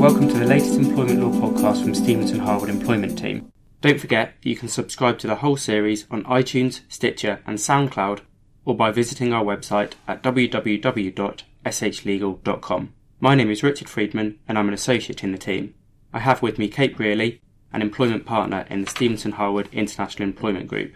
welcome to the latest employment law podcast from Stephenson Harwood Employment Team. Don't forget that you can subscribe to the whole series on iTunes, Stitcher, and SoundCloud, or by visiting our website at www.shlegal.com. My name is Richard Friedman, and I'm an associate in the team. I have with me Kate Brearley, an employment partner in the Stephenson Harwood International Employment Group.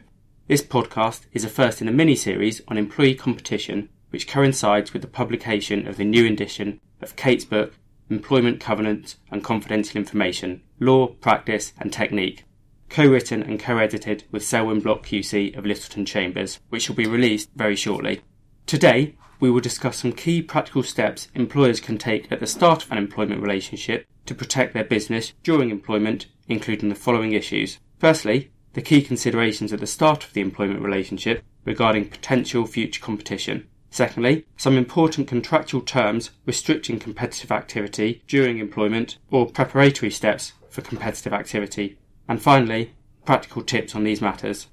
This podcast is a first in a mini series on employee competition, which coincides with the publication of the new edition of Kate's book, Employment Covenant and Confidential Information Law, Practice and Technique, co written and co edited with Selwyn Bloch QC of Littleton Chambers, which will be released very shortly. Today, we will discuss some key practical steps employers can take at the start of an employment relationship to protect their business during employment, including the following issues. Firstly, the key considerations at the start of the employment relationship regarding potential future competition. Secondly, some important contractual terms restricting competitive activity during employment or preparatory steps for competitive activity. And finally, practical tips on these matters.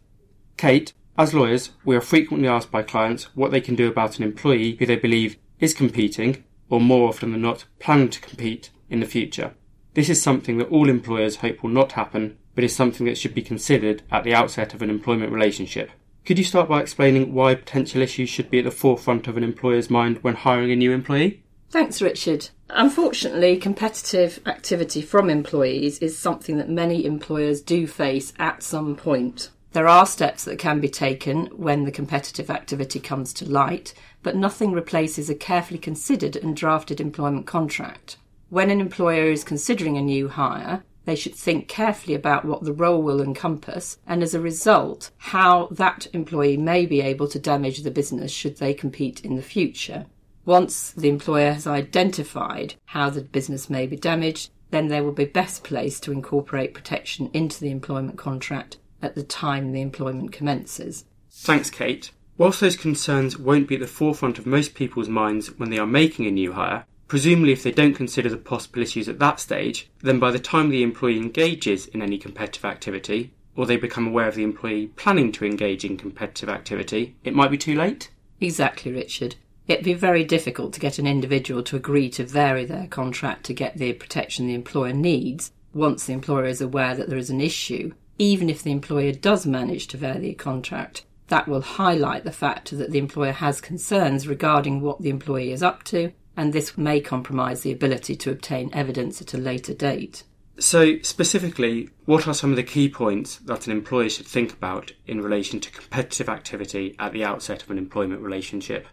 Kate, as lawyers, we are frequently asked by clients what they can do about an employee who they believe is competing, or more often than not, planning to compete in the future. This is something that all employers hope will not happen, but is something that should be considered at the outset of an employment relationship. Could you start by explaining why potential issues should be at the forefront of an employer's mind when hiring a new employee? Thanks, Richard. Unfortunately, competitive activity from employees is something that many employers do face at some point. There are steps that can be taken when the competitive activity comes to light, but nothing replaces a carefully considered and drafted employment contract. When an employer is considering a new hire, they should think carefully about what the role will encompass and as a result, how that employee may be able to damage the business should they compete in the future. Once the employer has identified how the business may be damaged, then they will be best placed to incorporate protection into the employment contract at the time the employment commences. Thanks, Kate. Whilst those concerns won't be at the forefront of most people's minds when they are making a new hire, Presumably, if they don't consider the possible issues at that stage, then by the time the employee engages in any competitive activity, or they become aware of the employee planning to engage in competitive activity, it might be too late? Exactly, Richard. It'd be very difficult to get an individual to agree to vary their contract to get the protection the employer needs once the employer is aware that there is an issue. Even if the employer does manage to vary the contract, that will highlight the fact that the employer has concerns regarding what the employee is up to and this may compromise the ability to obtain evidence at a later date. So, specifically, what are some of the key points that an employer should think about in relation to competitive activity at the outset of an employment relationship?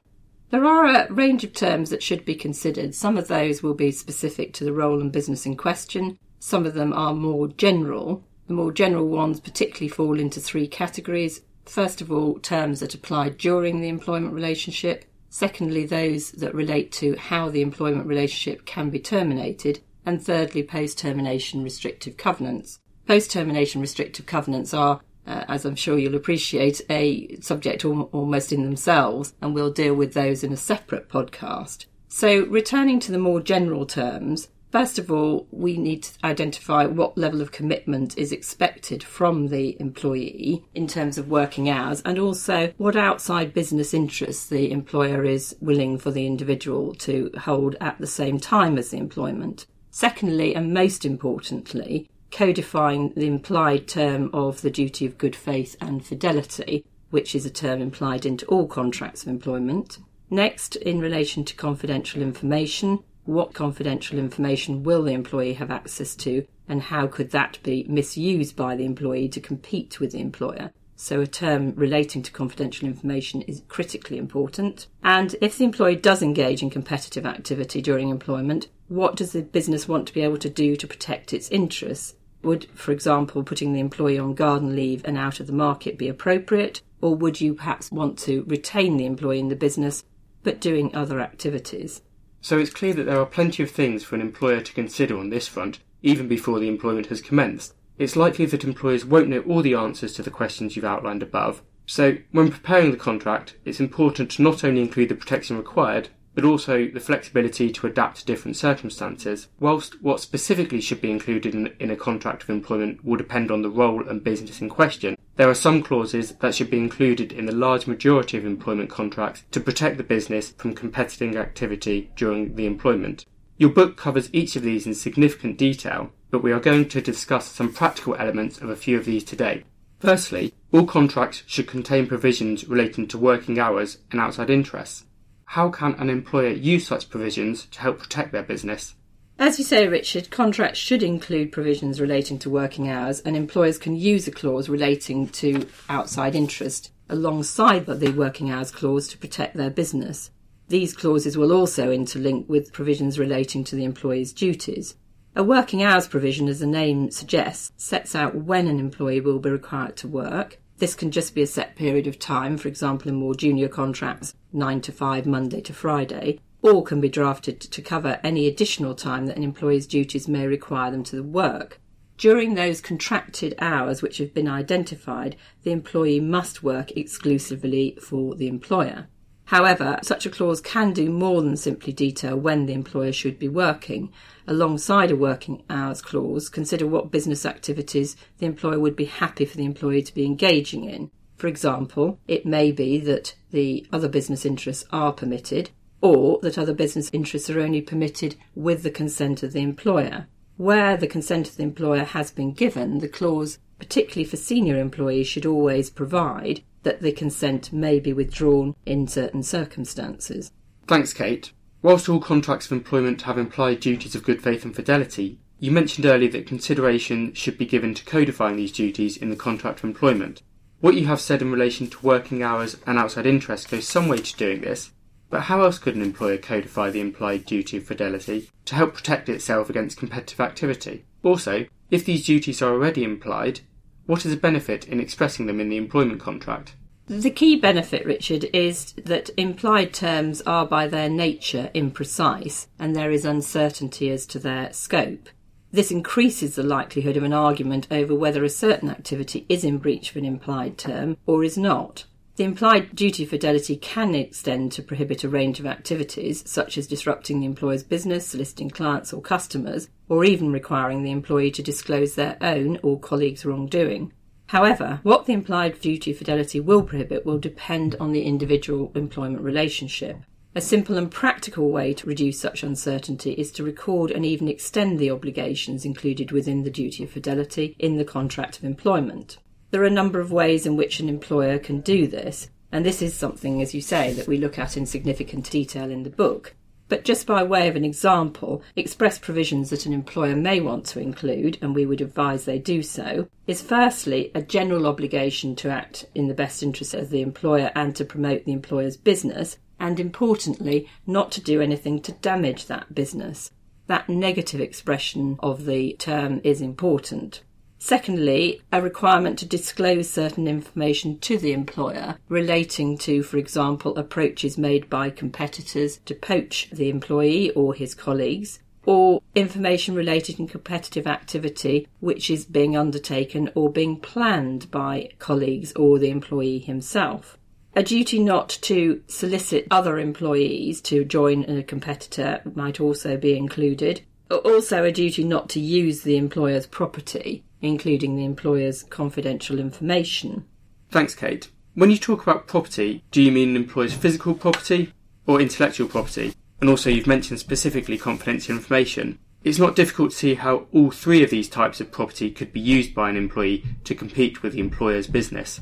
There are a range of terms that should be considered. Some of those will be specific to the role and business in question, some of them are more general. The more general ones particularly fall into three categories. First of all, terms that apply during the employment relationship. Secondly, those that relate to how the employment relationship can be terminated. And thirdly, post termination restrictive covenants. Post termination restrictive covenants are, uh, as I'm sure you'll appreciate, a subject al- almost in themselves, and we'll deal with those in a separate podcast. So, returning to the more general terms, First of all, we need to identify what level of commitment is expected from the employee in terms of working hours and also what outside business interests the employer is willing for the individual to hold at the same time as the employment. Secondly, and most importantly, codifying the implied term of the duty of good faith and fidelity, which is a term implied into all contracts of employment. Next, in relation to confidential information, what confidential information will the employee have access to and how could that be misused by the employee to compete with the employer. So, a term relating to confidential information is critically important. And if the employee does engage in competitive activity during employment, what does the business want to be able to do to protect its interests? Would, for example, putting the employee on garden leave and out of the market be appropriate? Or would you perhaps want to retain the employee in the business but doing other activities? So it's clear that there are plenty of things for an employer to consider on this front, even before the employment has commenced. It's likely that employers won't know all the answers to the questions you've outlined above. So, when preparing the contract, it's important to not only include the protection required, but also the flexibility to adapt to different circumstances. Whilst what specifically should be included in, in, a contract of employment will depend on the role and business in question, there are some clauses that should be included in the large majority of employment contracts to protect the business from competing activity during the employment. Your book covers each of these in significant detail, but we are going to discuss some practical elements of a few of these today. Firstly, all contracts should contain provisions relating to working hours and outside interests. How can an employer use such provisions to help protect their business? As you say, Richard, contracts should include provisions relating to working hours, and employers can use a clause relating to outside interest alongside the working hours clause to protect their business. These clauses will also interlink with provisions relating to the employee's duties. A working hours provision, as the name suggests, sets out when an employee will be required to work. This can just be a set period of time, for example, in more junior contracts, 9 to 5, Monday to Friday, or can be drafted to cover any additional time that an employee's duties may require them to work. During those contracted hours which have been identified, the employee must work exclusively for the employer. However, such a clause can do more than simply detail when the employer should be working. Alongside a working hours clause, consider what business activities the employer would be happy for the employee to be engaging in. For example, it may be that the other business interests are permitted, or that other business interests are only permitted with the consent of the employer. Where the consent of the employer has been given, the clause, particularly for senior employees, should always provide that the consent may be withdrawn in certain circumstances. Thanks, Kate. Whilst all contracts of employment have implied duties of good faith and fidelity, you mentioned earlier that consideration should be given to codifying these duties in the contract of employment. What you have said in relation to working hours and outside interests goes some way to doing this, but how else could an employer codify the implied duty of fidelity to help protect itself against competitive activity? Also, if these duties are already implied, what is the benefit in expressing them in the employment contract? The key benefit, Richard, is that implied terms are by their nature imprecise and there is uncertainty as to their scope. This increases the likelihood of an argument over whether a certain activity is in breach of an implied term or is not. The implied duty of fidelity can extend to prohibit a range of activities, such as disrupting the employer's business, soliciting clients or customers, or even requiring the employee to disclose their own or colleagues' wrongdoing. However, what the implied duty of fidelity will prohibit will depend on the individual employment relationship. A simple and practical way to reduce such uncertainty is to record and even extend the obligations included within the duty of fidelity in the contract of employment. There are a number of ways in which an employer can do this, and this is something, as you say, that we look at in significant detail in the book. But just by way of an example, express provisions that an employer may want to include, and we would advise they do so, is firstly a general obligation to act in the best interest of the employer and to promote the employer's business, and importantly, not to do anything to damage that business. That negative expression of the term is important. Secondly, a requirement to disclose certain information to the employer relating to, for example, approaches made by competitors to poach the employee or his colleagues, or information related to competitive activity which is being undertaken or being planned by colleagues or the employee himself. A duty not to solicit other employees to join a competitor might also be included. Also, a duty not to use the employer's property including the employer's confidential information. Thanks, Kate. When you talk about property, do you mean an employer's physical property or intellectual property? And also, you've mentioned specifically confidential information. It's not difficult to see how all three of these types of property could be used by an employee to compete with the employer's business.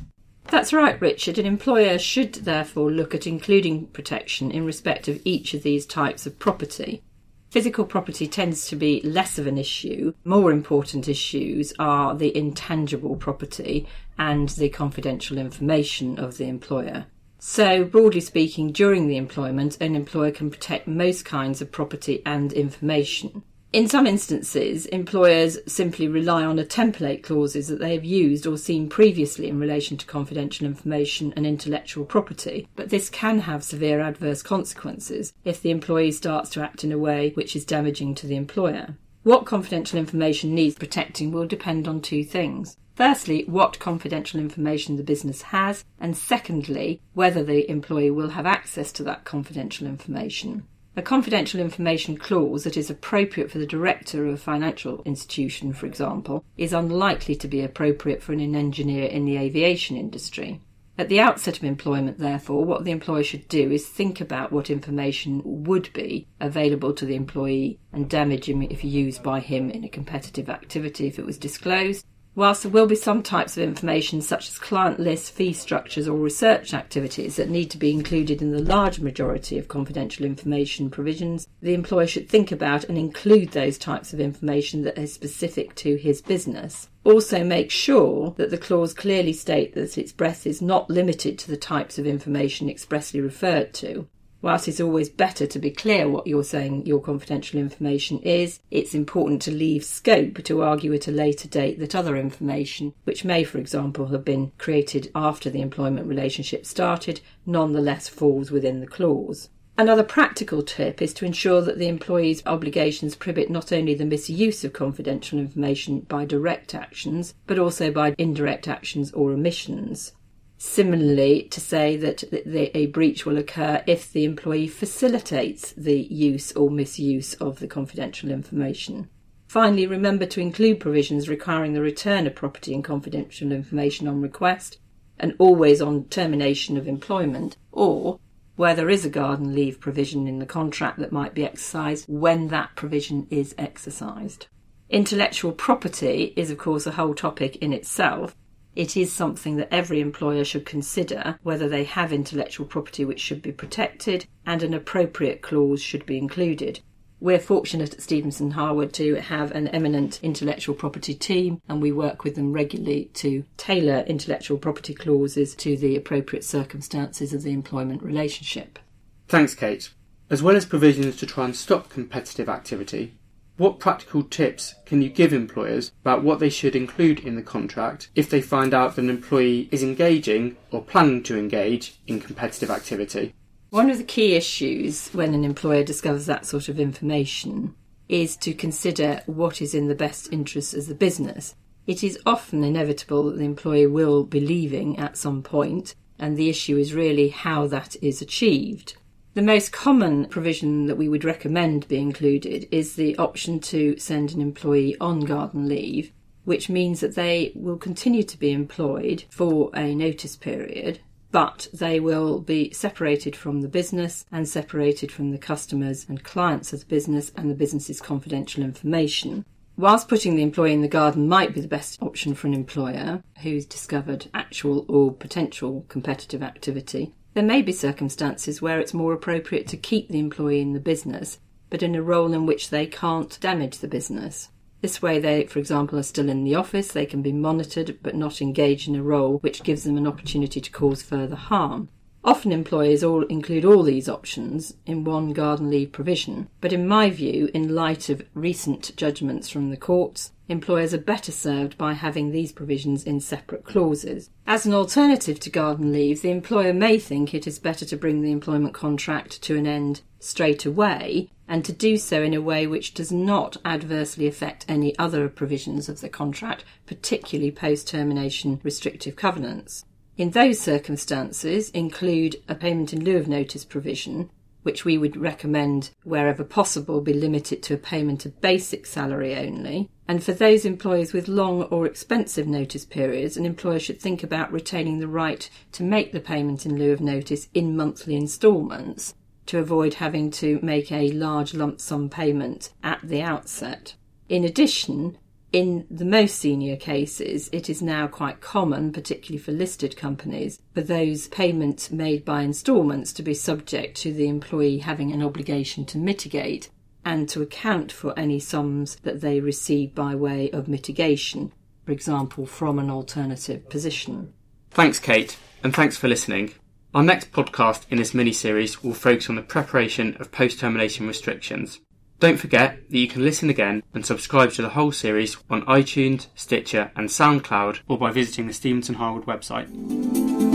That's right, Richard. An employer should therefore look at including protection in respect of each of these types of property. Physical property tends to be less of an issue. More important issues are the intangible property and the confidential information of the employer. So, broadly speaking, during the employment, an employer can protect most kinds of property and information. In some instances, employers simply rely on a template clauses that they have used or seen previously in relation to confidential information and intellectual property, but this can have severe adverse consequences if the employee starts to act in a way which is damaging to the employer. What confidential information needs protecting will depend on two things. Firstly, what confidential information the business has, and secondly, whether the employee will have access to that confidential information. A confidential information clause that is appropriate for the director of a financial institution, for example, is unlikely to be appropriate for an engineer in the aviation industry. At the outset of employment, therefore, what the employer should do is think about what information would be available to the employee and damage him if used by him in a competitive activity if it was disclosed, Whilst there will be some types of information, such as client lists, fee structures, or research activities, that need to be included in the large majority of confidential information provisions, the employer should think about and include those types of information that are specific to his business. Also, make sure that the clause clearly state that its breadth is not limited to the types of information expressly referred to. Whilst it's always better to be clear what you're saying your confidential information is, it's important to leave scope to argue at a later date that other information, which may, for example, have been created after the employment relationship started, nonetheless falls within the clause. Another practical tip is to ensure that the employee's obligations prohibit not only the misuse of confidential information by direct actions, but also by indirect actions or omissions. Similarly, to say that a breach will occur if the employee facilitates the use or misuse of the confidential information. Finally, remember to include provisions requiring the return of property and confidential information on request and always on termination of employment, or where there is a garden leave provision in the contract that might be exercised when that provision is exercised. Intellectual property is, of course, a whole topic in itself, it is something that every employer should consider whether they have intellectual property which should be protected and an appropriate clause should be included. We're fortunate at Stephenson Harwood to have an eminent intellectual property team, and we work with them regularly to tailor intellectual property clauses to the appropriate circumstances of the employment relationship. Thanks, Kate. As well as provisions to try and stop competitive activity, what practical tips can you give employers about what they should include in the contract if they find out that an employee is engaging or planning to engage in competitive activity? One of the key issues when an employer discovers that sort of information is to consider what is in the best interests of the business. It is often inevitable that the employee will be leaving at some point, and the issue is really how that is achieved. The most common provision that we would recommend be included is the option to send an employee on garden leave, which means that they will continue to be employed for a notice period, but they will be separated from the business and separated from the customers and clients of the business and the business's confidential information. Whilst putting the employee in the garden might be the best option for an employer who's discovered actual or potential competitive activity, there may be circumstances where it's more appropriate to keep the employee in the business, but in a role in which they can't damage the business. This way, they, for example, are still in the office, they can be monitored but not engaged in a role which gives them an opportunity to cause further harm. Often employers all include all these options in one garden leave provision, but in my view, in light of recent judgments from the courts, employers are better served by having these provisions in separate clauses. As an alternative to garden leave, the employer may think it is better to bring the employment contract to an end straight away and to do so in a way which does not adversely affect any other provisions of the contract, particularly post termination restrictive covenants in those circumstances include a payment in lieu of notice provision, which we would recommend wherever possible be limited to a payment of basic salary only. And for those employees with long or expensive notice periods, an employer should think about retaining the right to make the payment in lieu of notice in monthly instalments to avoid having to make a large lump sum payment at the outset. In addition, in the most senior cases, it is now quite common, particularly for listed companies, for those payments made by instalments to be subject to the employee having an obligation to mitigate and to account for any sums that they receive by way of mitigation, for example, from an alternative position. Thanks, Kate, and thanks for listening. Our next podcast in this mini series will focus on the preparation of post termination restrictions. Don't forget that you can listen again and subscribe to the whole series on iTunes, Stitcher, and SoundCloud, or by visiting the Stephenson Harwood website.